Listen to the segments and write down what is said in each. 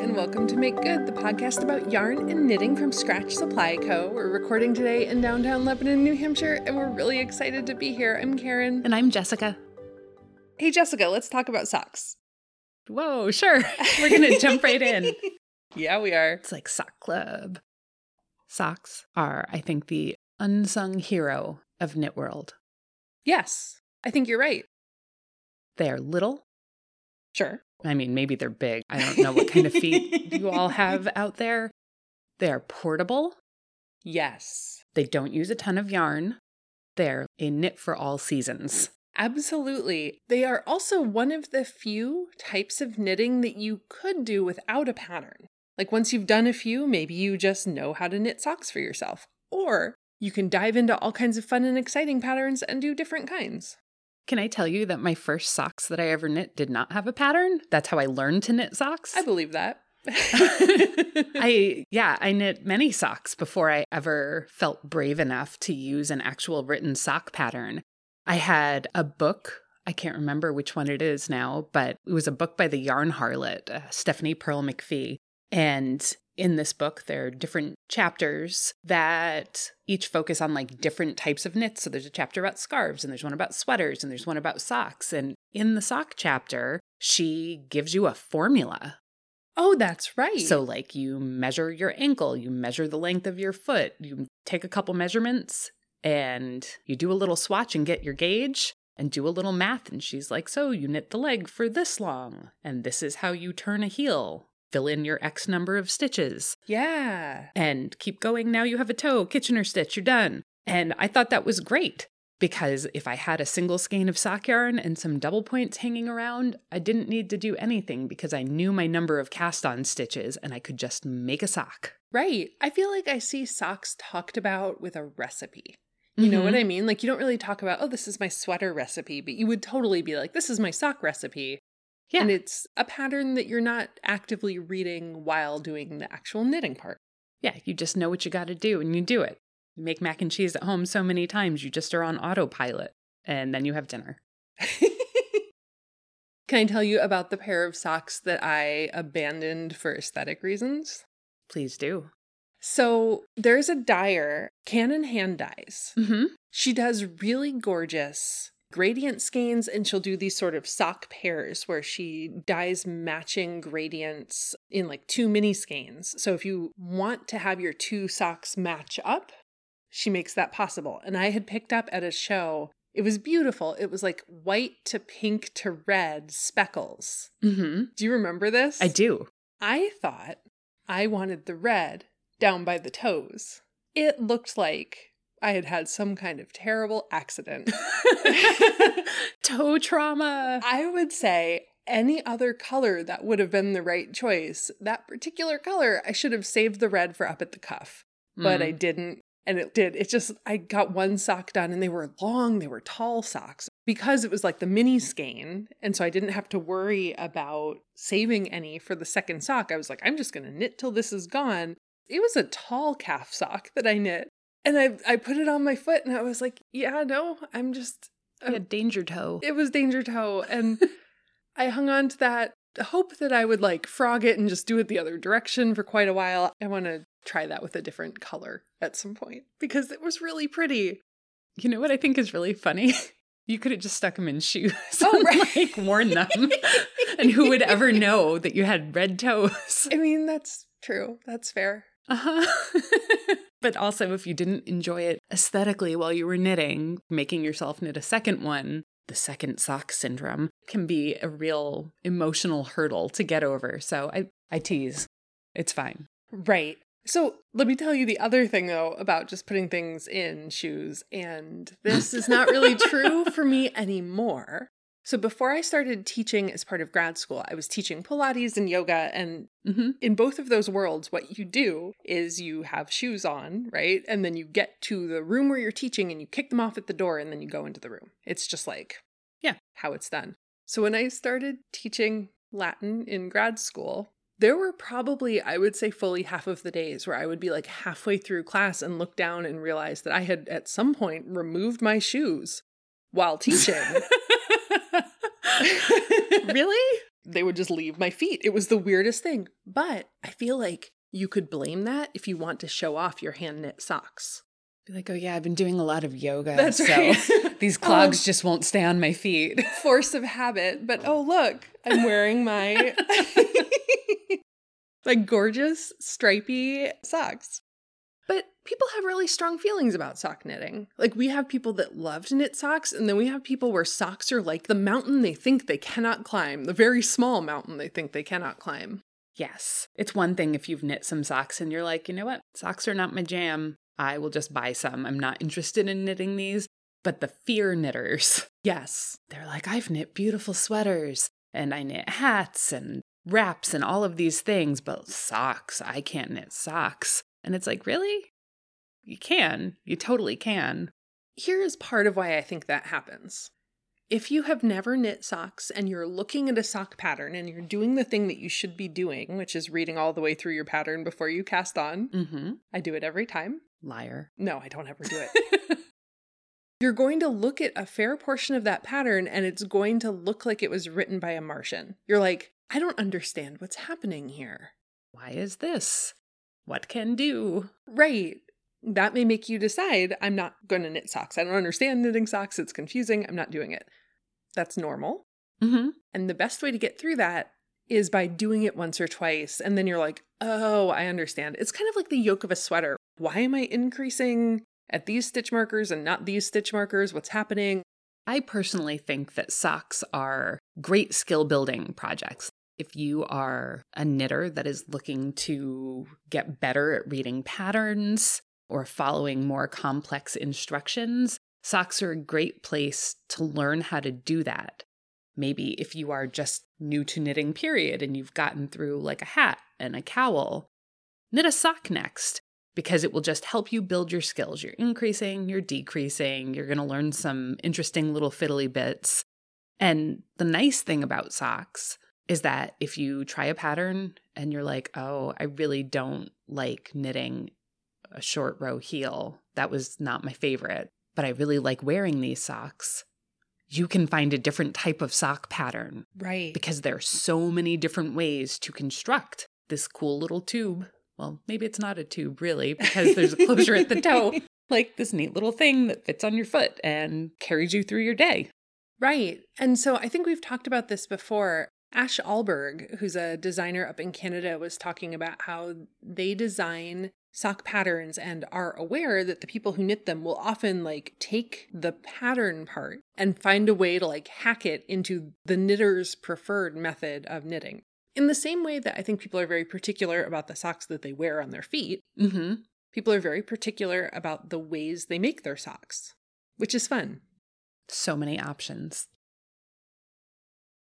and welcome to Make Good, the podcast about yarn and knitting from Scratch Supply Co. We're recording today in downtown Lebanon, New Hampshire, and we're really excited to be here. I'm Karen. And I'm Jessica. Hey, Jessica, let's talk about socks. Whoa, sure. We're going to jump right in. Yeah, we are. It's like Sock Club. Socks are, I think, the unsung hero of Knit World. Yes, I think you're right. They're little. Sure. I mean, maybe they're big. I don't know what kind of feet you all have out there. They're portable. Yes. They don't use a ton of yarn. They're a knit for all seasons. Absolutely. They are also one of the few types of knitting that you could do without a pattern. Like once you've done a few, maybe you just know how to knit socks for yourself. Or you can dive into all kinds of fun and exciting patterns and do different kinds. Can I tell you that my first socks that I ever knit did not have a pattern? That's how I learned to knit socks. I believe that. I, yeah, I knit many socks before I ever felt brave enough to use an actual written sock pattern. I had a book. I can't remember which one it is now, but it was a book by the yarn harlot, uh, Stephanie Pearl McPhee. And in this book, there are different chapters that each focus on like different types of knits. So there's a chapter about scarves, and there's one about sweaters, and there's one about socks. And in the sock chapter, she gives you a formula. Oh, that's right. So, like, you measure your ankle, you measure the length of your foot, you take a couple measurements, and you do a little swatch and get your gauge and do a little math. And she's like, So you knit the leg for this long, and this is how you turn a heel. Fill in your X number of stitches yeah. and keep going. Now you have a toe, Kitchener stitch, you're done. And I thought that was great because if I had a single skein of sock yarn and some double points hanging around, I didn't need to do anything because I knew my number of cast on stitches and I could just make a sock. Right. I feel like I see socks talked about with a recipe. You know what mm-hmm. I mean? Like, you don't really talk about, oh, this is my sweater recipe, but you would totally be like, this is my sock recipe. Yeah. And it's a pattern that you're not actively reading while doing the actual knitting part. Yeah, you just know what you got to do and you do it. You make mac and cheese at home so many times, you just are on autopilot and then you have dinner. Can I tell you about the pair of socks that I abandoned for aesthetic reasons? Please do. So there's a dyer, Cannon Hand Dyes. Mm-hmm. She does really gorgeous gradient skeins and she'll do these sort of sock pairs where she dyes matching gradients in like two mini skeins. So if you want to have your two socks match up, she makes that possible. And I had picked up at a show. It was beautiful. It was like white to pink to red speckles. Mm-hmm. Do you remember this? I do. I thought I wanted the red down by the toes. It looked like I had had some kind of terrible accident. Toe trauma. I would say any other color that would have been the right choice. That particular color, I should have saved the red for up at the cuff, but Mm. I didn't. And it did. It just, I got one sock done and they were long, they were tall socks because it was like the mini skein. And so I didn't have to worry about saving any for the second sock. I was like, I'm just going to knit till this is gone. It was a tall calf sock that I knit. And I, I put it on my foot and I was like, yeah, no, I'm just, a had danger toe. it was danger toe and i hung on to that hope that i would like frog it and just do it the other direction for quite a while i want to try that with a different color at some point because it was really pretty You know what I think is really funny? You could have just stuck them in shoes Oh, and right. like worn them. and who would ever know that you had red toes? i mean that's true that's fair Uh-huh. But also if you didn't enjoy it aesthetically while you were knitting, making yourself knit a second one, the second sock syndrome can be a real emotional hurdle to get over. So I I tease. It's fine. right so let me tell you the other thing though about just putting things in shoes and this is not really true for me anymore so before i started teaching as part of grad school i was teaching pilates and yoga and Mhm. in both of those worlds, what you do is you have shoes on, right? And then you get to the room where you're teaching and you kick them off at the door and then you go into the room. It's just like, Yeah. how it's done. So when I started teaching Latin in grad school, there were probably, I would say, fully half of the days where I would be like halfway through class and look down and realize that I had at some point removed my shoes while teaching. really? they would just leave my feet. It was the weirdest thing. But I feel like you could blame that if you want to show off your hand knit socks. Be like, oh yeah, I've been doing a lot of yoga. That's so right. these clogs Um, just won't stay on my feet. Force of habit. But oh, look, I'm wearing my. my gorgeous stripy socks. People have really strong feelings about sock knitting. Like we have people that love to knit socks, and then we have people where socks are like the mountain they think they cannot climb, the very small mountain they think they cannot climb. Yes. It's one thing if you've knit some socks and you're like, you know what? Socks are not my jam. I will just buy some. I'm not interested in knitting these. But the fear knitters, Yes. they're like, I've knit beautiful sweaters and I knit hats and wraps and all of these things, but socks, I can't knit socks. And it's like, really? You can. You totally can. Here is part of why I think that happens. If you have never knit socks and you're looking at a sock pattern and you're doing the thing that you should be doing, which is reading all the way through your pattern before you cast on, Mm-hmm. I do it every time. Liar. No, I don't ever do it. You're going to look at a fair portion of that pattern and it's going to look like it was written by a Martian. You're like, I don't understand what's happening here. Why is this? What can do? Right. That may make you decide, I'm not going to knit socks. I don't understand knitting socks. It's confusing. I'm not doing it. That's normal. Mm-hmm. And the best way to get through that is by doing it once or twice. And then you're like, oh, I understand. It's kind of like the yoke of a sweater. Why am I increasing at these stitch markers and not these stitch markers? What's happening? I personally think that socks are great skill building projects. If you are a knitter that is looking to get better at reading patterns or following more complex instructions, socks are a great place to learn how to do that. Maybe if you are just new to knitting, period, and you've gotten through like a hat and a cowl, knit a sock next because it will just help you build your skills. You're increasing, you're decreasing, you're going to learn some interesting little fiddly bits. And the nice thing about socks is that if you try a pattern and you're like, oh, I really don't like knitting a short row heel, that was not my favorite, but I really like wearing these socks, you can find a different type of sock pattern Right. because there are so many different ways to construct this cool little tube. Well, maybe it's not a tube really because there's a closure at the toe, like this neat little thing that fits on your foot and carries you through your day. Right. And so I think we've talked about this before. Ash Alberg, who's a designer up in Canada, was talking about how they design sock patterns and are aware that the people who knit them will often like take the pattern part and find a way to like hack it into the knitter's preferred method of knitting. In the same way that I think people are very particular about the socks that they wear on their feet, Mm-hmm. people are very particular about the ways they make their socks, which is fun. So many options.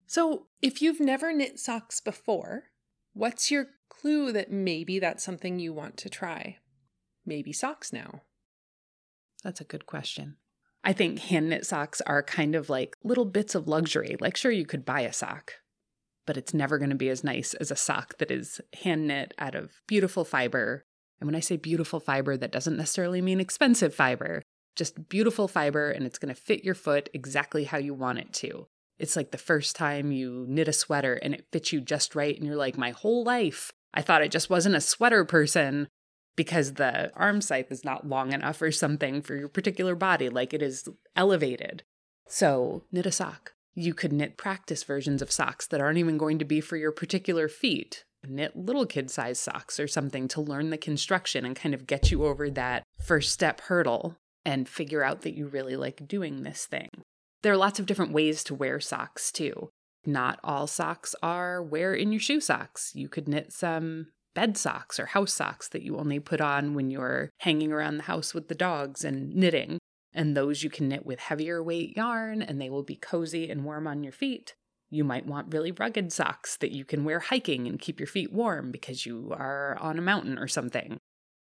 So, if you've never knit socks before, what's your clue that maybe that's something you want to try? Maybe socks now. That's a good question. I think hand knit socks are kind of like little bits of luxury. Like, sure, you could buy a sock, but it's never going to be as nice as a sock that is hand knit out of beautiful fiber. And when I say beautiful fiber, that doesn't necessarily mean expensive fiber, just beautiful fiber, and it's going to fit your foot exactly how you want it to. It's like the first time you knit a sweater and it fits you just right, and you're like, my whole life, I thought I just wasn't a sweater person because the armscye is not long enough or something for your particular body, like it is elevated. So, knit a sock. You could knit practice versions of socks that aren't even going to be for your particular feet. Knit little kid size socks or something to learn the construction and kind of get you over that first step hurdle and figure out that you really like doing this thing. There are lots of different ways to wear socks too. Not all socks are wear in your shoe socks. You could knit some bed socks or house socks that you only put on when you're hanging around the house with the dogs and knitting. And those you can knit with heavier weight yarn and they will be cozy and warm on your feet. You might want really rugged socks that you can wear hiking and keep your feet warm because you are on a mountain or something.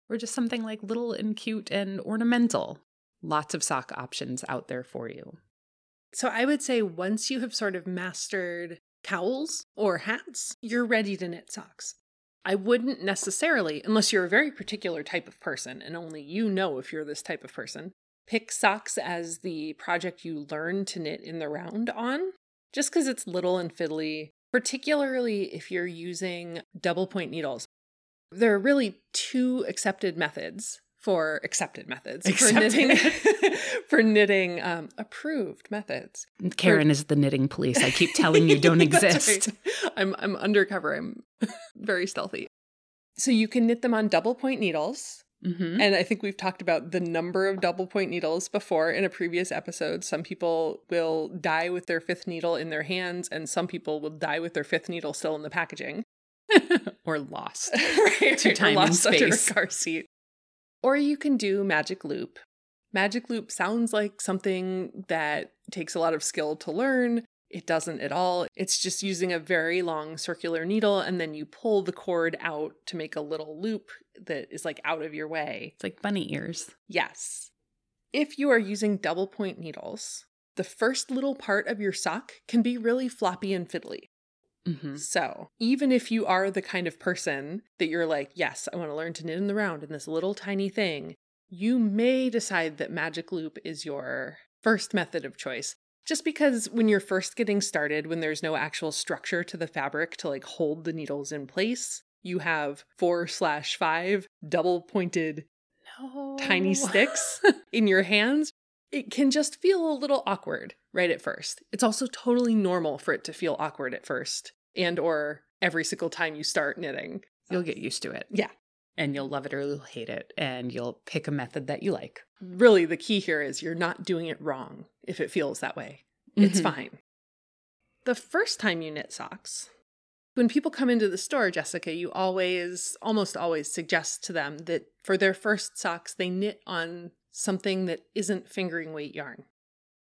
Or just something like little and cute and ornamental. Lots of sock options out there for you. So, I would say once you have sort of mastered cowls or hats, you're ready to knit socks. I wouldn't necessarily, unless you're a very particular type of person, and only you know if you're this type of person, pick socks as the project you learn to knit in the round on. Just because it's little and fiddly particularly if you're using double point needles. There are really two accepted methods for accepted methods for knitting for knitting um, approved methods. Karen is the knitting police. I keep telling you don't exist. right. I'm I'm undercover. I'm very stealthy. So you can knit them on double point needles. Mhm. And I think we've talked about the number of double point needles before in a previous episode. Some people will die with their fifth needle in their hands, and some people will die with their fifth needle still in the packaging. or lost. right, To or time and lost under a car seat. Or you can do magic loop. Magic loop sounds like something that takes a lot of skill to learn. It doesn't at all. It's just using a very long circular needle and then you pull the cord out to make a little loop that is like out of your way. It's like bunny ears. Yes. If you are using double point needles, the first little part of your sock can be really floppy and fiddly. Hmm So, even if you are the kind of person that you're like, yes, I want to learn to knit in the round in this little tiny thing, you may decide that Magic Loop is your first method of choice. Just because when you're first getting started, when there's no actual structure to the fabric to like hold the needles in place, you have four slash five double pointed No. tiny sticks in your hands, it can just feel a little awkward right at first. It's also totally normal for it to feel awkward at first and or every single time you start knitting. You'll get used to it. Yeah. And you'll love it or you'll hate it. And you'll pick a method that you like. Really the key here is you're not doing it wrong if it feels that way. It's Mhm. fine. The first time you knit socks, when people come into the store, Jessica, you always, almost always suggest to them that for their first socks, they knit on something that isn't fingering weight yarn.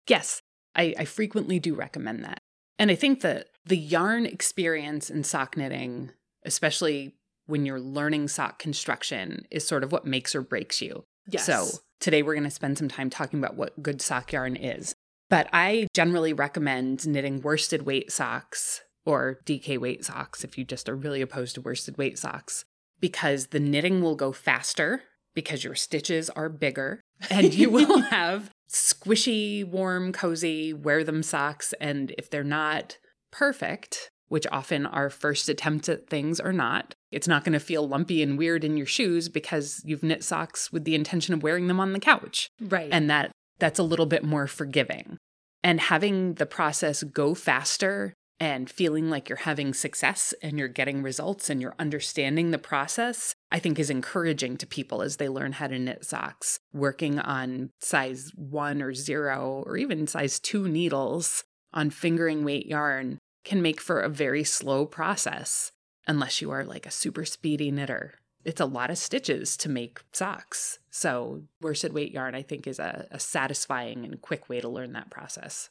Yes, I, I frequently do recommend that. And I think that the yarn experience in sock knitting, especially when you're learning sock construction, is sort of what makes or breaks you. Yes. So today we're going to spend some time talking about what good sock yarn is. But I generally recommend knitting worsted weight socks or DK weight socks if you just are really opposed to worsted weight socks because the knitting will go faster because your stitches are bigger and you will have squishy, warm, cozy, wear them socks. And if they're not perfect, which often our first attempt at things are not, it's not going to feel lumpy and weird in your shoes because you've knit socks with the intention of wearing them on the couch. right. And that that's a little bit more forgiving. And having the process go faster and feeling like you're having success and you're getting results and you're understanding the process, I think is encouraging to people as they learn how to knit socks. Working on size one or zero or even size two needles on fingering weight yarn can make for a very slow process unless you are like a super speedy knitter. It's a lot of stitches to make socks. So, worsted weight yarn, I think, is a, a satisfying and quick way to learn that process.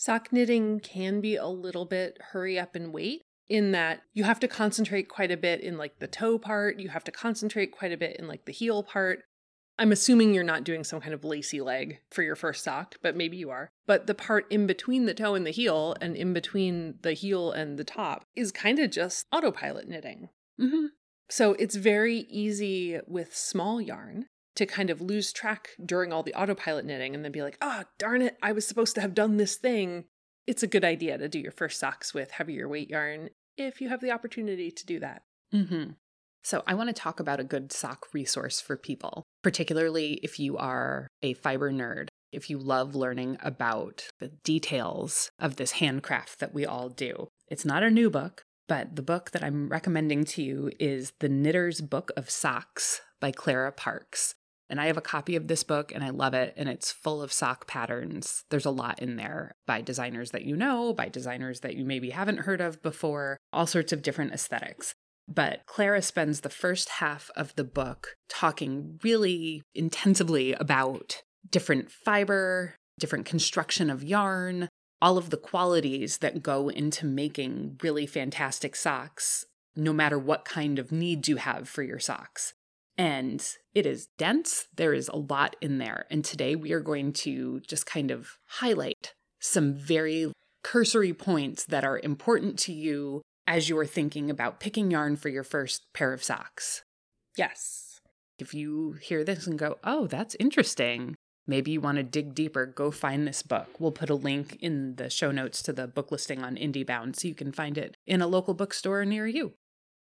Sock knitting can be a little bit hurry up and wait in that you have to concentrate quite a bit in like the toe part, you have to concentrate quite a bit in like the heel part. I'm assuming you're not doing some kind of lacy leg for your first sock, but maybe you are. But the part in between the toe and the heel and in between the heel and the top is kind of just autopilot knitting. Mm-hmm. So it's very easy with small yarn to kind of lose track during all the autopilot knitting and then be like, oh, darn it, I was supposed to have done this thing. It's a good idea to do your first socks with heavier weight yarn if you have the opportunity to do that. Mm-hmm. So, I want to talk about a good sock resource for people, particularly if you are a fiber nerd, if you love learning about the details of this handcraft that we all do. It's not a new book, but the book that I'm recommending to you is The Knitter's Book of Socks by Clara Parkes. And I have a copy of this book and I love it. And it's full of sock patterns. There's a lot in there by designers that you know, by designers that you maybe haven't heard of before, all sorts of different aesthetics. But Clara spends the first half of the book talking really intensively about different fiber, different construction of yarn, all of the qualities that go into making really fantastic socks, no matter what kind of needs you have for your socks. And it is dense, there is a lot in there. And today we are going to just kind of highlight some very cursory points that are important to you as you are thinking about picking yarn for your first pair of socks. Yes. If you hear this and go, oh, that's interesting, maybe you want to dig deeper, go find this book. We'll put a link in the show notes to the book listing on IndieBound so you can find it in a local bookstore near you.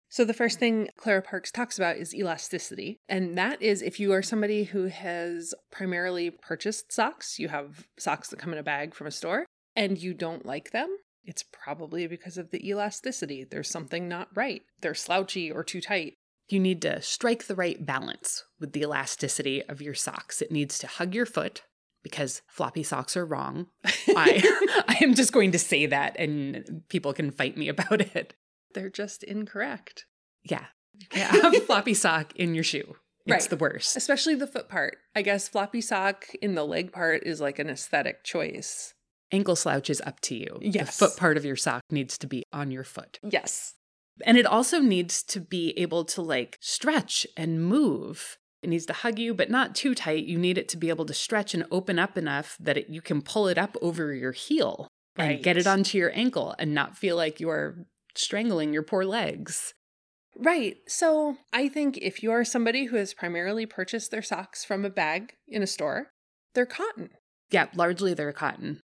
So, the first thing Clara Parkes talks about is elasticity. And that is if you are somebody who has primarily purchased socks, you have socks that come in a bag from a store, and you don't like them, it's probably because of the elasticity. There's something not right. They're slouchy or too tight. You need to strike the right balance with the elasticity of your socks. It needs to hug your foot because floppy socks are wrong. I, I am just going to say that and people can fight me about it. They're just incorrect. Yeah. You can't have a floppy sock in your shoe. It's Right. the worst. Especially the foot part. I guess floppy sock in the leg part is like an aesthetic choice. Ankle slouch is up to you. Yes. The foot part of your sock needs to be on your foot. Yes. And it also needs to be able to like stretch and move. It needs to hug you, but not too tight. You need it to be able to stretch and open up enough that it, you can pull it up over your heel and get it onto your ankle and not feel like you're strangling your poor legs. Right. So I think if you are somebody who has primarily purchased their socks from a bag in a store, they're cotton. Yeah, largely they're cotton.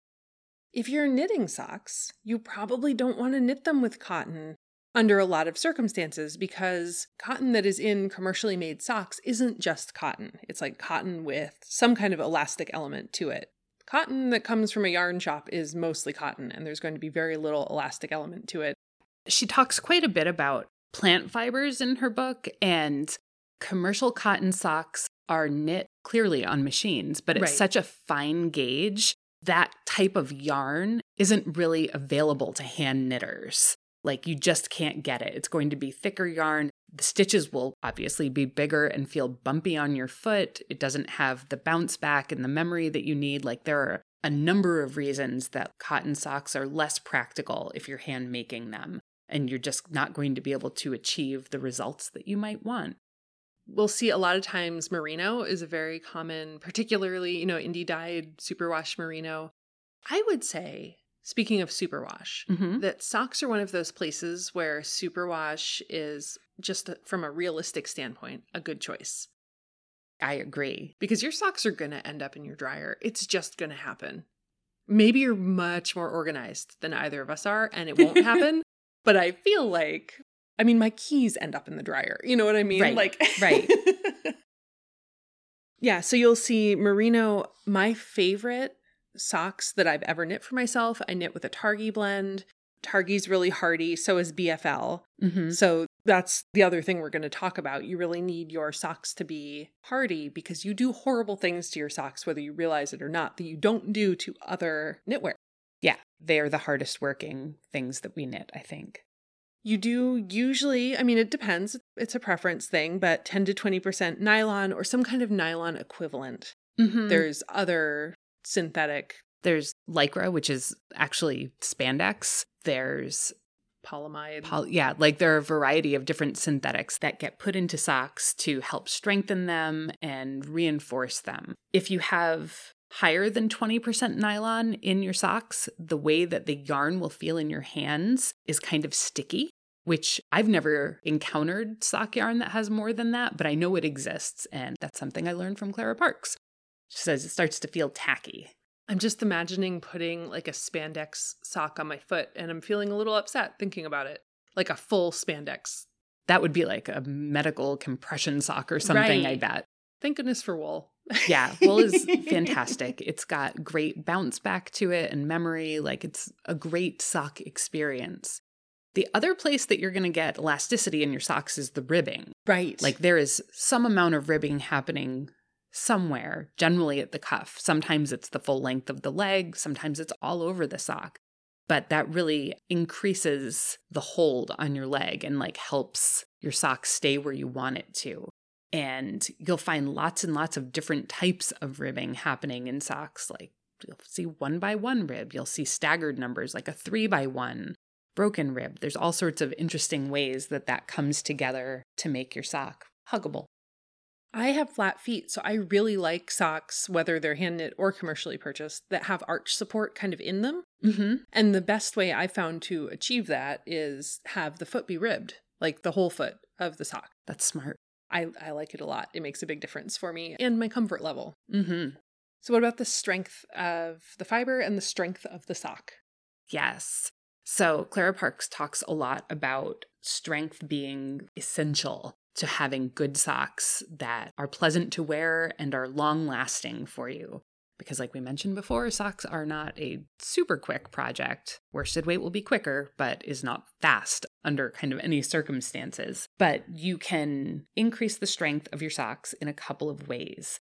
If you're knitting socks, you probably don't want to knit them with cotton under a lot of circumstances because cotton that is in commercially made socks isn't just cotton. It's like cotton with some kind of elastic element to it. Cotton that comes from a yarn shop is mostly cotton, and there's going to be very little elastic element to it. She talks quite a bit about plant fibers in her book, and commercial cotton socks are knit clearly on machines, but it's Right. such a fine gauge. That type of yarn isn't really available to hand knitters. Like, you just can't get it. It's going to be thicker yarn. The stitches will obviously be bigger and feel bumpy on your foot. It doesn't have the bounce back and the memory that you need. Like, there are a number of reasons that cotton socks are less practical if you're hand making them and you're just not going to be able to achieve the results that you might want. we'll see a lot of times merino is a very common particularly you know indie dyed superwash merino i would say speaking of superwash Mm-hmm. that socks are one of those places where superwash is just from a realistic standpoint a good choice I agree. because your socks are going to end up in your dryer it's just going to happen maybe you're much more organized than either of us are and it won't happen but i feel like i mean my keys end up in the dryer you know what i mean Right, like right. yeah so you'll see merino my favorite socks that i've ever knit for myself i knit with a Targhee blend Targhee's really hardy so is bfl Mm-hmm. so that's the other thing we're going to talk about. You really need your socks to be hardy because you do horrible things to your socks, whether you realize it or not, that you don't do to other knitwear. Yeah, they are the hardest working things that we knit, I think. You do usually, I mean, it depends, it's a preference thing, but 10 to 20% nylon or some kind of nylon equivalent. Mm-hmm. There's other synthetic There's lycra, which is actually spandex. There's polyamide. poly- yeah, like there are a variety of different synthetics that get put into socks to help strengthen them and reinforce them. If you have higher than 20% nylon in your socks, the way that the yarn will feel in your hands is kind of sticky, which I've never encountered sock yarn that has more than that, but I know it exists. And that's something I learned from Clara Parkes. She says it starts to feel tacky. I'm just imagining putting like a spandex sock on my foot and I'm feeling a little upset thinking about it. Like a full spandex. That would be like a medical compression sock or something, I bet. Thank goodness for wool. Yeah, wool is fantastic. It's got great bounce back to it and memory. Like it's a great sock experience. The other place that you're going to get elasticity in your socks is the ribbing. Right. Like there is some amount of ribbing happening somewhere, generally at the cuff. Sometimes it's the full length of the leg, sometimes it's all over the sock. But that really increases the hold on your leg and like helps your sock stay where you want it to. And you'll find lots and lots of different types of ribbing happening in socks. Like you'll see one by one rib, you'll see staggered numbers like a three by one, broken rib. There's all sorts of interesting ways that that comes together to make your sock huggable. I have flat feet, so I really like socks, whether they're hand knit or commercially purchased, that have arch support kind of in them. Mm-hmm. And the best way I found to achieve that is have the foot be ribbed, like the whole foot of the sock. That's smart. I, I like it a lot. It makes a big difference for me and my comfort level. Mm-hmm. So, what about the strength of the fiber and the strength of the sock? Yes. So, Clara Parkes talks a lot about strength being essential to having good socks that are pleasant to wear and are long lasting for you. Because, like we mentioned before, socks are not a super quick project. Worsted weight will be quicker, but is not fast under kind of any circumstances. But you can increase the strength of your socks in a couple of ways.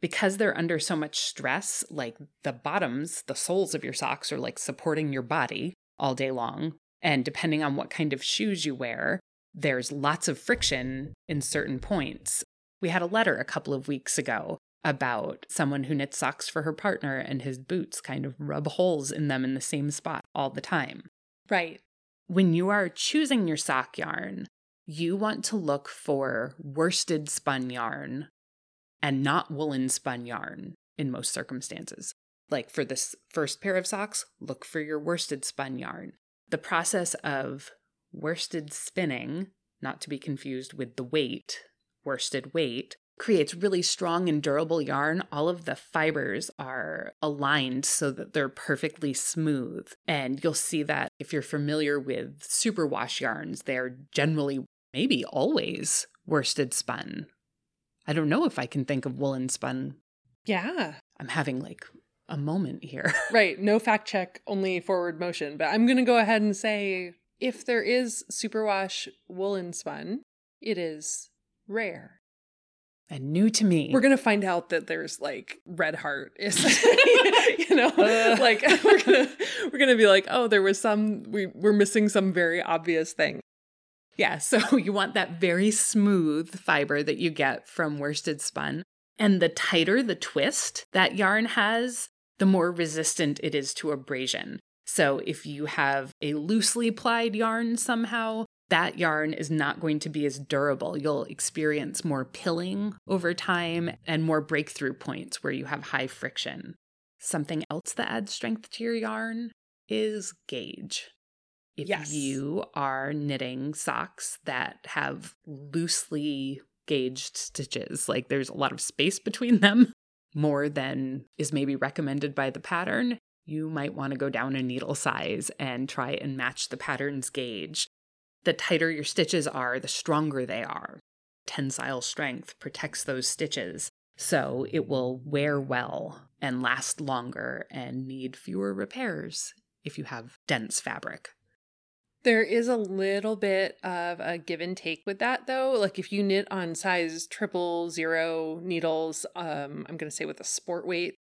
Because they're under so much stress, like the bottoms, the soles of your socks are like supporting your body all day long. And depending on what kind of shoes you wear, there's lots of friction in certain points. We had a letter a couple of weeks ago about someone who knits socks for her partner and his boots kind of rub holes in them in the same spot all the time. Right. When you are choosing your sock yarn, you want to look for worsted spun yarn and not woolen spun yarn in most circumstances. Like for this first pair of socks, look for your worsted spun yarn. The process of worsted spinning, not to be confused with the weight, worsted weight, creates really strong and durable yarn. All of the fibers are aligned so that they're perfectly smooth. And you'll see that if you're familiar with superwash yarns, they're generally, maybe always, worsted spun. I don't know if I can think of woolen spun. Yeah. I'm having like a moment here. right. No fact check, only forward motion. But I'm going to go ahead and say if there is superwash woolen spun, it is rare. And new to me. We're gonna find out that there's like Red Heart is, you know, uh. like we're gonna we're gonna be like, oh, there was some we we're missing some very obvious thing. Yeah, so you want that very smooth fiber that you get from worsted spun. And the tighter the twist that yarn has, the more resistant it is to abrasion. So if you have a loosely plied yarn somehow, that yarn is not going to be as durable. You'll experience more pilling over time and more breakthrough points where you have high friction. Something else that adds strength to your yarn is gauge. If yes. you are knitting socks that have loosely gauged stitches, like there's a lot of space between them, more than is maybe recommended by the pattern, you might want to go down a needle size and try and match the pattern's gauge. The tighter your stitches are, the stronger they are. Tensile strength protects those stitches, so it will wear well and last longer and need fewer repairs if you have dense fabric. There is a little bit of a give and take with that though. Like if you knit on size triple zero needles, um, I'm gonna say with a sport weight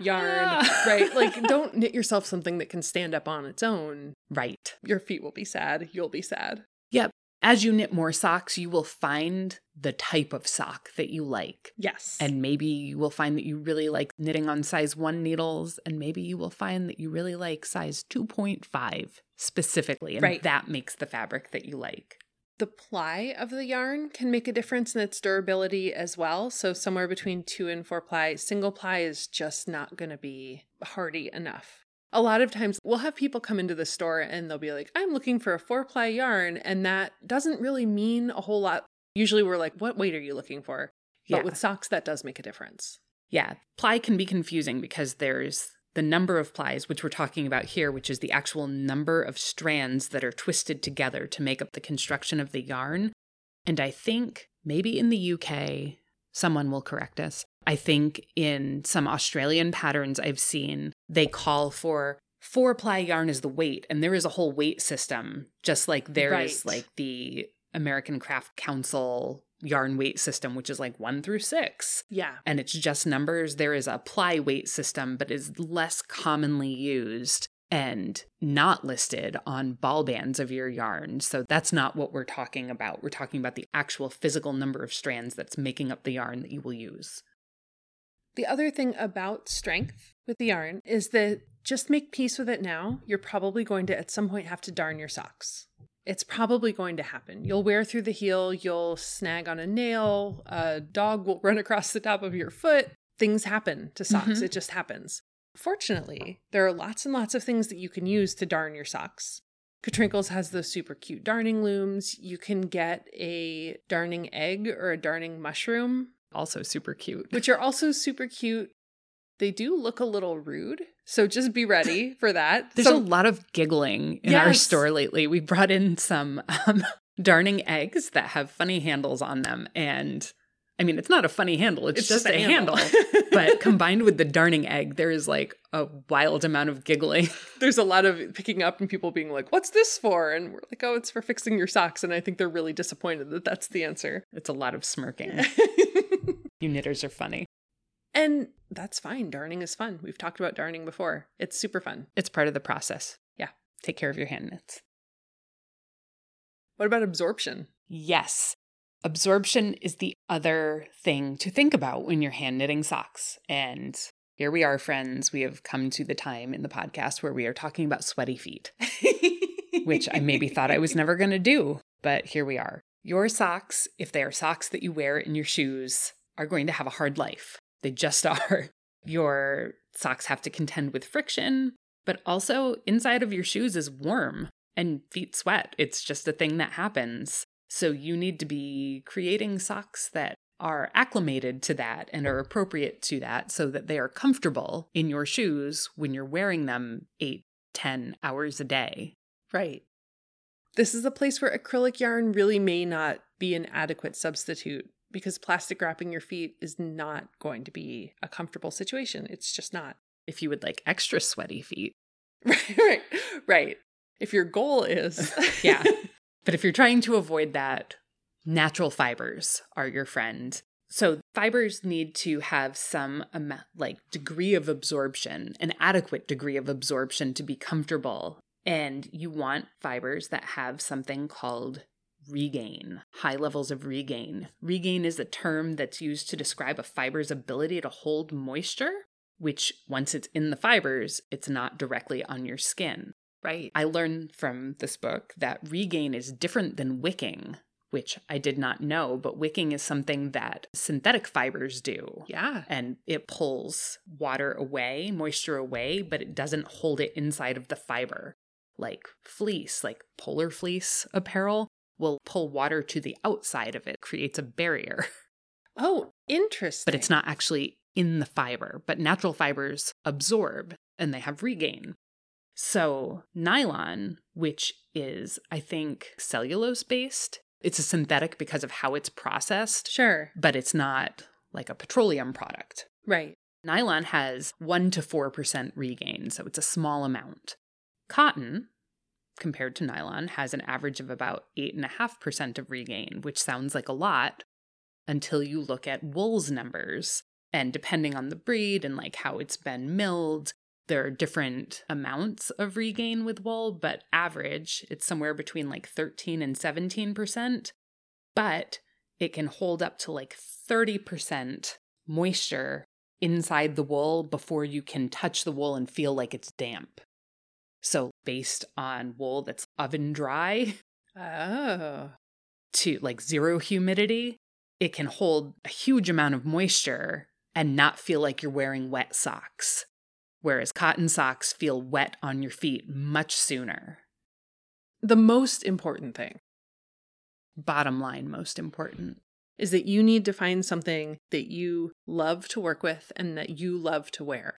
yarn, ah. right? Like don't knit yourself something that can stand up on its own. Right. Your feet will be sad. You'll be sad. Yep. As you knit more socks, you will find the type of sock that you like. Yes. And maybe you will find that you really like knitting on size one needles, and maybe you will find that you really like size 2.5 specifically. And right. that makes the fabric that you like. The ply of the yarn can make a difference in its durability as well. So, somewhere between two and four ply, single ply is just not going to be hardy enough a lot of times we'll have people come into the store and they'll be like, I'm looking for a four ply yarn. And that doesn't really mean a whole lot. Usually we're like, what weight are you looking for? But yeah. with socks, that does make a difference. Yeah. Ply can be confusing because there's the number of plies, which we're talking about here, which is the actual number of strands that are twisted together to make up the construction of the yarn. And I think maybe in the UK, someone will correct us. I think in some Australian patterns I've seen, they call for four ply yarn as the weight, and there is a whole weight system, just like there right. is like the American Craft Council yarn weight system, which is like one through six. Yeah. And it's just numbers. There is a ply weight system, but is less commonly used and not listed on ball bands of your yarn. So that's not what we're talking about. We're talking about the actual physical number of strands that's making up the yarn that you will use. The other thing about strength with the yarn is that just make peace with it now. You're probably going to at some point have to darn your socks. It's probably going to happen. You'll wear through the heel, you'll snag on a nail, a dog will run across the top of your foot. Things happen to socks. Mm-hmm. It just happens. Fortunately, there are lots and lots of things that you can use to darn your socks. Katrinkles has those super cute darning looms. You can get a darning egg or a darning mushroom also super cute. Which are also super cute. They do look a little rude. So just be ready for that. There's Some- a lot of giggling in our store lately. We brought in some um, darning eggs that have funny handles on them. And I mean, it's not a funny handle, it's, just, a handle. but combined with the darning egg, there is like a wild amount of giggling. there's a lot of picking up and people being like, "What's this for?" And we're like, "Oh, it's for fixing your socks." And I think they're really disappointed that that's the answer. It's a lot of smirking. you knitters are funny. And that's fine. Darning is fun. We've talked about darning before. It's super fun. It's part of the process. Yeah. Take care of your hand knits. What about absorption? Yes. Absorption is the other thing to think about when you're hand knitting socks. And here we are, friends. We have come to the time in the podcast where we are talking about sweaty feet, which I maybe thought I was never going to do, but here we are. Your socks, if they are socks that you wear in your shoes, are going to have a hard life. They just are. Your socks have to contend with friction, but also inside of your shoes is warm and feet sweat. It's just a thing that happens. So you need to be creating socks that are acclimated to that and are appropriate to that so that they are comfortable in your shoes when you're wearing them eight, ten hours a day. Right. This is a place where acrylic yarn really may not be an adequate substitute because plastic wrapping your feet is not going to be a comfortable situation. It's just not. If you would like extra sweaty feet. Right, right, right. If your goal is. Yeah. But if you're trying to avoid that, natural fibers are your friend. So fibers need to have some amount, like degree of absorption, an adequate degree of absorption to be comfortable. And you want fibers that have something called regain, high levels of regain. Regain is a term that's used to describe a fiber's ability to hold moisture, which once it's in the fibers, it's not directly on your skin. right. I learned from this book that regain is different than wicking, which I did not know, but wicking is something that synthetic fibers do. Yeah. And it pulls water away, moisture away, but it doesn't hold it inside of the fiber. Like fleece, like polar fleece apparel, will pull water to the outside of it, creates a barrier, Oh, interesting. but it's not actually in the fiber. But natural fibers absorb and they have regain. So, nylon, which is, I think, cellulose based, it's a synthetic because of how it's processed, Sure. but it's not like a petroleum product. Right. Nylon has 1 to 4% regain, so it's a small amount. Cotton, compared to nylon, has an average of about 8.5% of regain, which sounds like a lot until you look at wool's numbers. And depending on the breed and like how it's been milled, there are different amounts of regain with wool, but average, it's somewhere between like 13 and 17%. But it can hold up to like 30% moisture inside the wool before you can touch the wool and feel like it's damp. So, based on wool that's oven dry Oh. to like zero humidity, it can hold a huge amount of moisture and not feel like you're wearing wet socks. Whereas cotton socks feel wet on your feet much sooner. The most important thing Bottom line, most important. is that you need to find something that you love to work with and that you love to wear.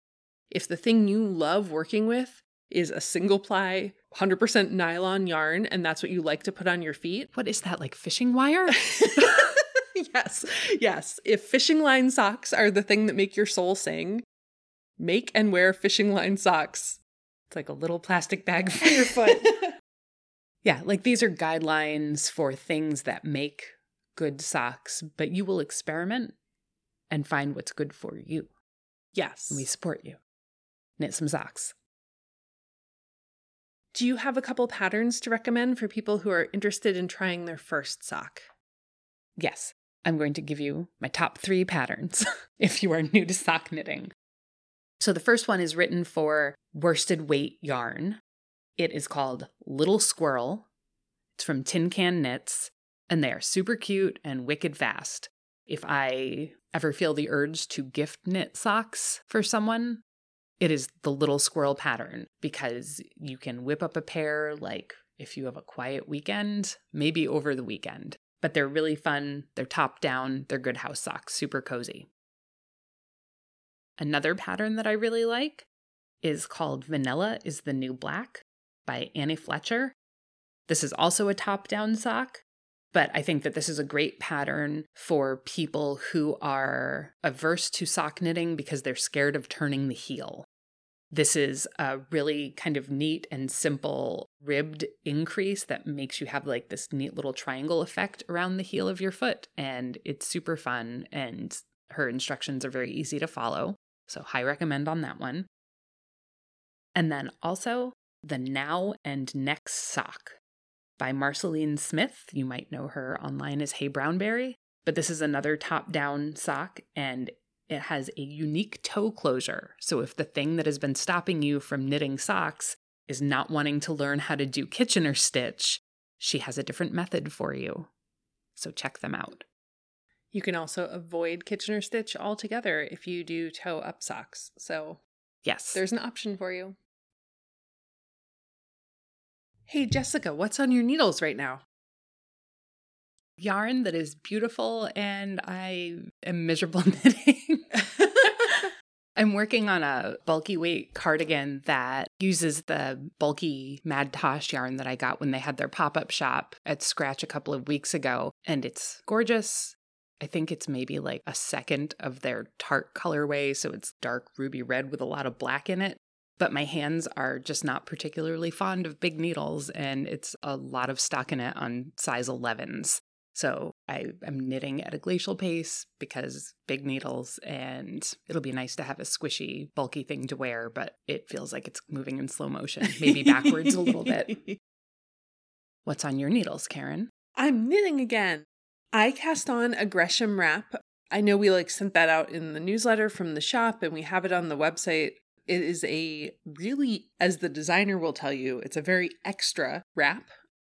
If the thing you love working with is a single ply, 100% nylon yarn, and that's what you like to put on your feet, What is that, like fishing wire? yes, yes. If fishing line socks are the thing that make your soul sing, make and wear fishing line socks. It's like a little plastic bag for your foot. yeah, like these are guidelines for things that make good socks, but you will experiment and find what's good for you. yes. And we support you. Knit some socks. Do you have a couple patterns to recommend for people who are interested in trying their first sock? Yes, I'm going to give you my top three patterns if you are new to sock knitting. So the first one is written for worsted weight yarn. It is called Little Squirrel. It's from Tin Can Knits, and they are super cute and wicked fast. If I ever feel the urge to gift knit socks for someone, it is the Little Squirrel pattern because you can whip up a pair like if you have a quiet weekend, maybe over the weekend but they're really fun. They're top down, they're good house socks, super cozy. Another pattern that I really like is called Vanilla is the New Black by Anneh Fletcher. This is also a top down sock, but I think that this is a great pattern for people who are averse to sock knitting because they're scared of turning the heel. This is a really kind of neat and simple ribbed increase that makes you have like this neat little triangle effect around the heel of your foot. And it's super fun. And her instructions are very easy to follow. So, high recommend on that one. And then also the Now and Next Sock by Marceline Smith. You might know her online as Hey Brownberry. But this is another top down sock, and it has a unique toe closure. So if the thing that has been stopping you from knitting socks is not wanting to learn how to do Kitchener stitch, she has a different method for you. So check them out. You can also avoid Kitchener stitch altogether if you do toe up socks. So, yes, there's an option for you. Hey, Jessica, what's on your needles right now? yarn that is beautiful and I am miserable knitting. I'm working on a bulky weight cardigan that uses the bulky Mad Tosh yarn that I got when they had their pop up shop at Scratch a couple of weeks ago. And it's gorgeous. I think it's maybe like a second of their tart colorway. So it's dark ruby red with a lot of black in it. But my hands are just not particularly fond of big needles, and it's a lot of stockinette on size 11s. So I am knitting at a glacial pace because big needles, and it'll be nice to have a squishy, bulky thing to wear, but it feels like it's moving in slow motion, maybe backwards a little bit. What's on your needles, Karen? I'm knitting again. I cast on a Gresham wrap. I know we like sent that out in the newsletter from the shop and we have it on the website. It is a really, as the designer will tell you, it's a very extra wrap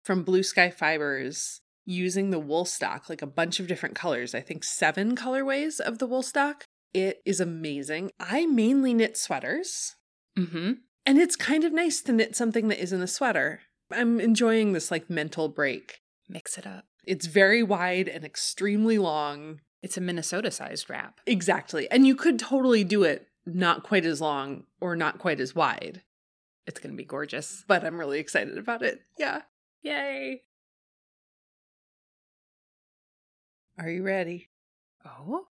from Blue Sky Fibers using the Woolstok, like a bunch of different colors, I think seven colorways of the Woolstok. It is amazing. I mainly knit sweaters. Mm-hmm. And it's kind of nice to knit something that isn't a sweater. I'm enjoying this like mental break. Mix it up. It's very wide and extremely long. It's a Minnesota sized wrap. Exactly. And you could totally do it not quite as long or not quite as wide. It's going to be gorgeous. But I'm really excited about it. Yeah. Yay. Are you ready? Oh?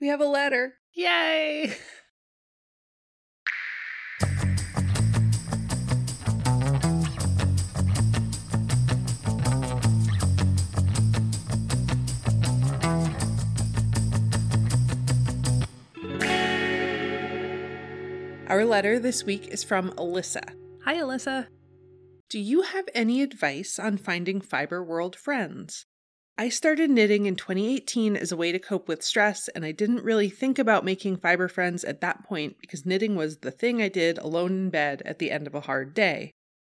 We have a letter. Yay! Our letter this week is from Alyssa. Hi, Alyssa. Do you have any advice on finding Fiber World friends? I started knitting in 2018 as a way to cope with stress, and I didn't really think about making fiber friends at that point because knitting was the thing I did alone in bed at the end of a hard day.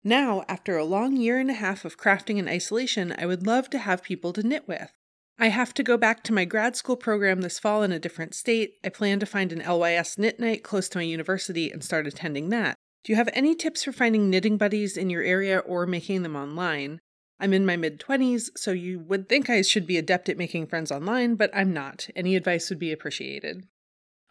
Now, after a long year and a half of crafting in isolation, I would love to have people to knit with. I have to go back to my grad school program this fall in a different state. I plan to find an LYS knit night close to my university and start attending that. Do you have any tips for finding knitting buddies in your area or making them online? I'm in my mid 20s, so you would think I should be adept at making friends online, but I'm not. Any advice would be appreciated.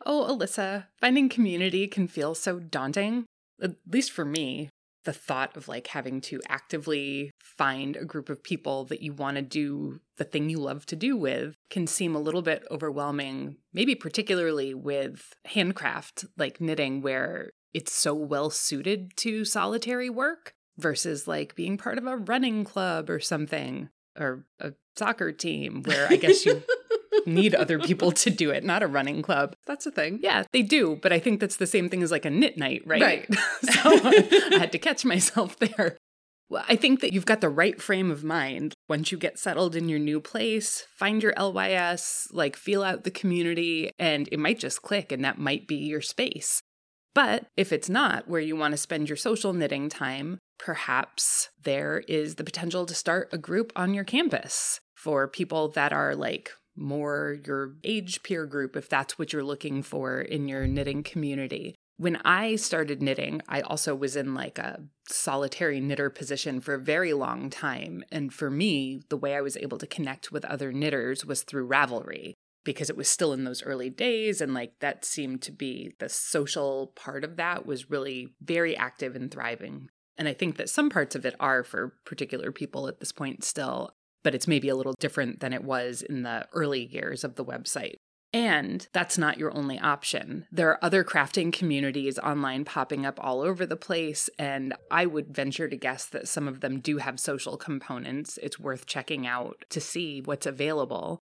Oh, Alyssa, finding community can feel so daunting, at least for me. The thought of like having to actively find a group of people that you want to do the thing you love to do with can seem a little bit overwhelming, maybe particularly with handcraft like knitting, where it's so well suited to solitary work versus like being part of a running club or something or a soccer team where I guess you need other people to do it, not a running club. That's a thing. Yeah, they do, but I think that's the same thing as like a knit night, right? Right. so I had to catch myself there. Well, I think that you've got the right frame of mind. Once you get settled in your new place, find your LYS, like feel out the community, and it might just click and that might be your space. But if it's not where you want to spend your social knitting time, perhaps there is the potential to start a group on your campus for people that are like more your age peer group, if that's what you're looking for in your knitting community. When I started knitting, I also was in like a solitary knitter position for a very long time. And for me, the way I was able to connect with other knitters was through Ravelry. because it was still in those early days and like that seemed to be the social part of that was really very active and thriving. And I think that some parts of it are for particular people at this point still, but it's maybe a little different than it was in the early years of the website. And that's not your only option. There are other crafting communities online popping up all over the place, and I would venture to guess that some of them do have social components. It's worth checking out to see what's available.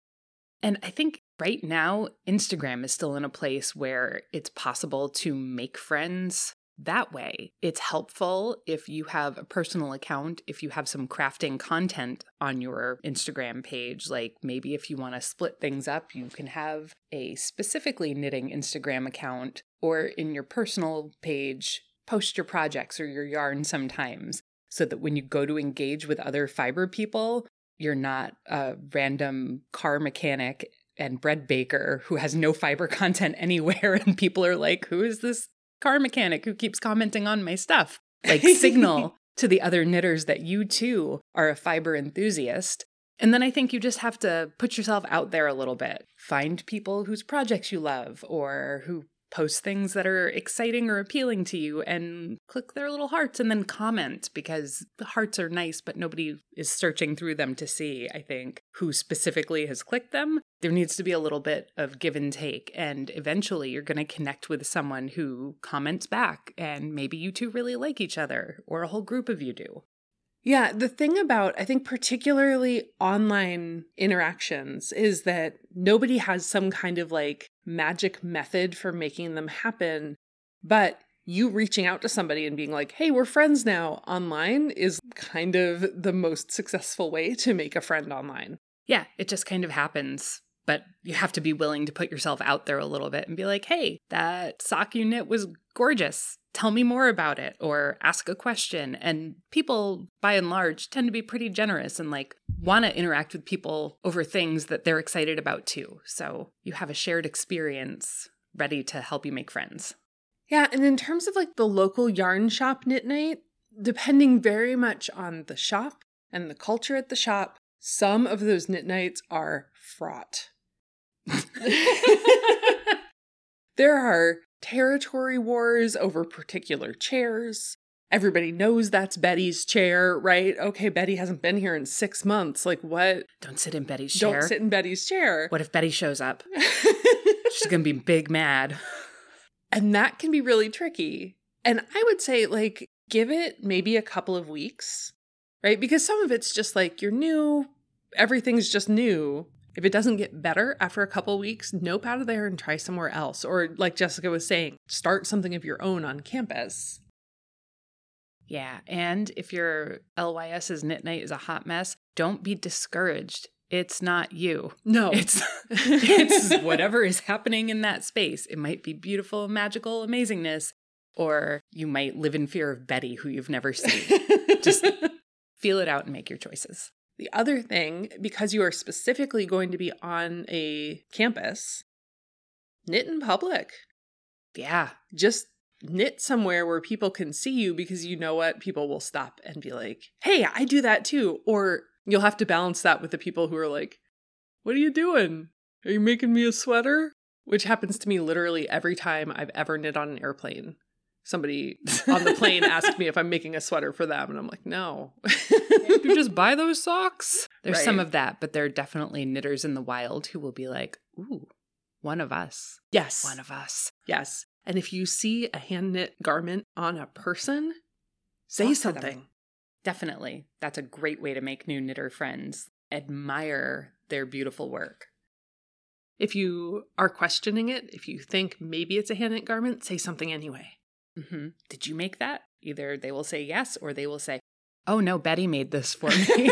And I think right now, Instagram is still in a place where it's possible to make friends that way. It's helpful if you have a personal account, if you have some crafting content on your Instagram page. Like maybe if you want to split things up, you can have a specifically knitting Instagram account, or in your personal page, post your projects or your yarn sometimes so that when you go to engage with other fiber people, you're not a random car mechanic and bread baker who has no fiber content anywhere and people are like who is this car mechanic who keeps commenting on my stuff. Like, signal to the other knitters that you too are a fiber enthusiast. And then I think you just have to put yourself out there a little bit. Find people whose projects you love or who post things that are exciting or appealing to you and click their little hearts and then comment because the hearts are nice, but nobody is searching through them to see, I think, who specifically has clicked them. There needs to be a little bit of give and take. And eventually you're going to connect with someone who comments back. And maybe you two really like each other, or a whole group of you do. Yeah, the thing about, I think, particularly online interactions is that nobody has some kind of like magic method for making them happen. But you reaching out to somebody and being like, hey, we're friends now online is kind of the most successful way to make a friend online. Yeah, it just kind of happens. But you have to be willing to put yourself out there a little bit and be like, hey, that sock you knit was gorgeous tell me more about it or ask a question. And people, by and large, tend to be pretty generous and like want to interact with people over things that they're excited about too. So you have a shared experience ready to help you make friends. Yeah. And in terms of like the local yarn shop knit night, depending very much on the shop and the culture at the shop, some of those knit nights are fraught. there are territory wars over particular chairs. Everybody knows that's Betty's chair, right? Okay, Betty hasn't been here in six months. Like, what? Don't sit in Betty's chair. Don't sit in Betty's chair. What if Betty shows up? She's going to be big mad. And that can be really tricky. And I would say, like, give it maybe a couple of weeks, right? Because some of it's just like you're new, everything's just new. If it doesn't get better after a couple weeks, nope out of there and try somewhere else. Or, like Jessica was saying, start something of your own on campus. Yeah. And if your LYS's knit night is a hot mess, don't be discouraged. It's not you. No. It's it's whatever is happening in that space. It might be beautiful, magical amazingness, or you might live in fear of Betty, who you've never seen. Just feel it out and make your choices. The other thing, because you are specifically going to be on a campus, knit in public. Yeah. Just knit somewhere where people can see you because you know what? People will stop and be like, hey, I do that too. Or you'll have to balance that with the people who are like, what are you doing? Are you making me a sweater? Which happens to me literally every time I've ever knit on an airplane somebody on the plane asked me if I'm making a sweater for them, and I'm like, no. you just buy those socks? There's right. some of that, but there are definitely knitters in the wild who will be like, ooh, one of us. Yes. One of us. Yes. And if you see a hand knit garment on a person, say Talk something. Definitely. That's a great way to make new knitter friends. Admire their beautiful work. If you are questioning it, if you think maybe it's a hand knit garment, say something anyway. Mm-hmm. Did you make that? Either they will say yes or they will say, Oh no, Betty made this for me.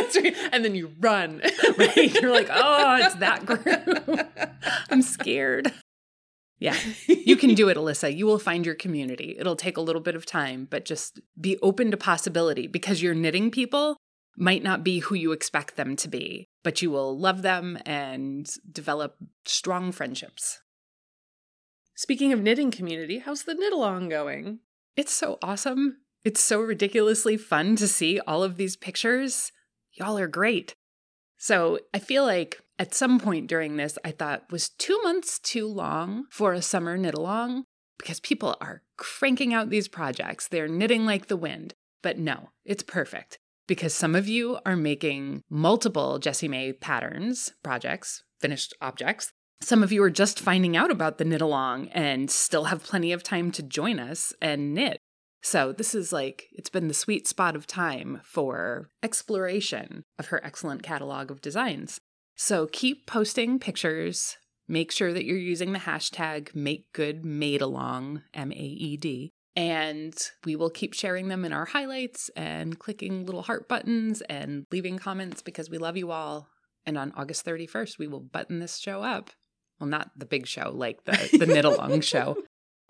and then you run. right? You're like, oh, it's that group. I'm scared. Yeah, you can do it, Alyssa. You will find your community. It'll take a little bit of time, but just be open to possibility because your knitting people might not be who you expect them to be, but you will love them and develop strong friendships. Speaking of knitting community, how's the knit along going? It's so awesome. It's so ridiculously fun to see all of these pictures. Y'all are great. So I feel like at some point during this, I thought, was two months too long for a summer knit along? Because people are cranking out these projects. They're knitting like the wind. But no, it's perfect because some of you are making multiple Jessie Mae patterns, projects, finished objects. Some of you are just finding out about the knit along and still have plenty of time to join us and knit. So, this is like, it's been the sweet spot of time for exploration of her excellent catalog of designs. So, keep posting pictures. Make sure that you're using the hashtag MakeGoodMaedAlong, M A E D. And we will keep sharing them in our highlights and clicking little heart buttons and leaving comments because we love you all. And on August 31st, we will button this show up. Well, not the big show, like the, the knit along show.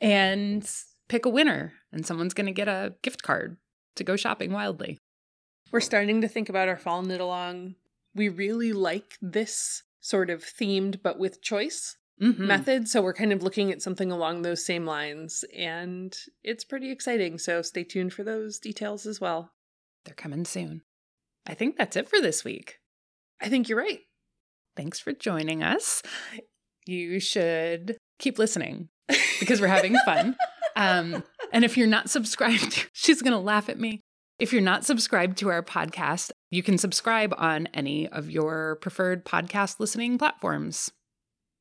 And pick a winner, and someone's going to get a gift card to go shopping wildly. We're starting to think about our fall knit along. We really like this sort of themed but with choice Mhm. method. So we're kind of looking at something along those same lines, and it's pretty exciting. So stay tuned for those details as well. They're coming soon. I think that's it for this week. I think you're right. Thanks for joining us. You should keep listening because we're having fun. Um, and if you're not subscribed, she's going to laugh at me. If you're not subscribed to our podcast, you can subscribe on any of your preferred podcast listening platforms,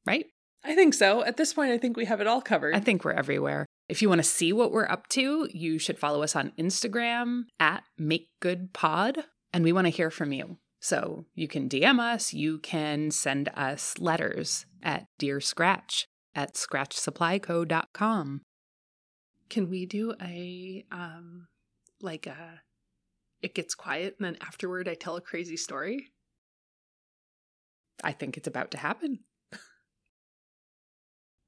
right? I think so. At this point, I think we have it all covered. I think we're everywhere. If you want to see what we're up to, you should follow us on Instagram at MakeGoodPod, and we want to hear from you. So you can DM us, you can send us letters at Dear Scratch at scratchsupplyco.com. Can we do a um like a it gets quiet and then afterward I tell a crazy story? I think it's about to happen.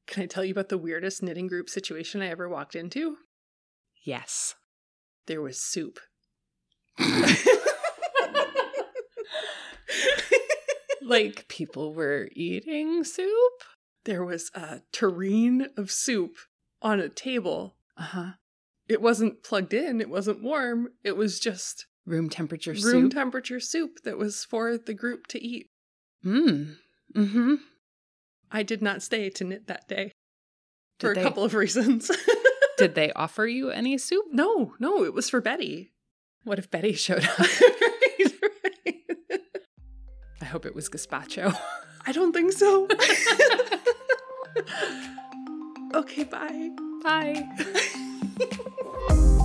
Can I tell you about the weirdest knitting group situation I ever walked into? Yes. There was soup. Like people were eating soup? there was a tureen of soup on a table. Uh huh. It wasn't plugged in, it wasn't warm, it was just Room temperature room soup. temperature soup that was for the group to eat. Mm. Mm hmm. I did not stay to knit that day Did for a they- couple of reasons. Did they offer you any soup? no, no, it was for Betty. What if Betty showed up? Right, right. I hope it was gazpacho. I don't think so. okay, bye. Bye.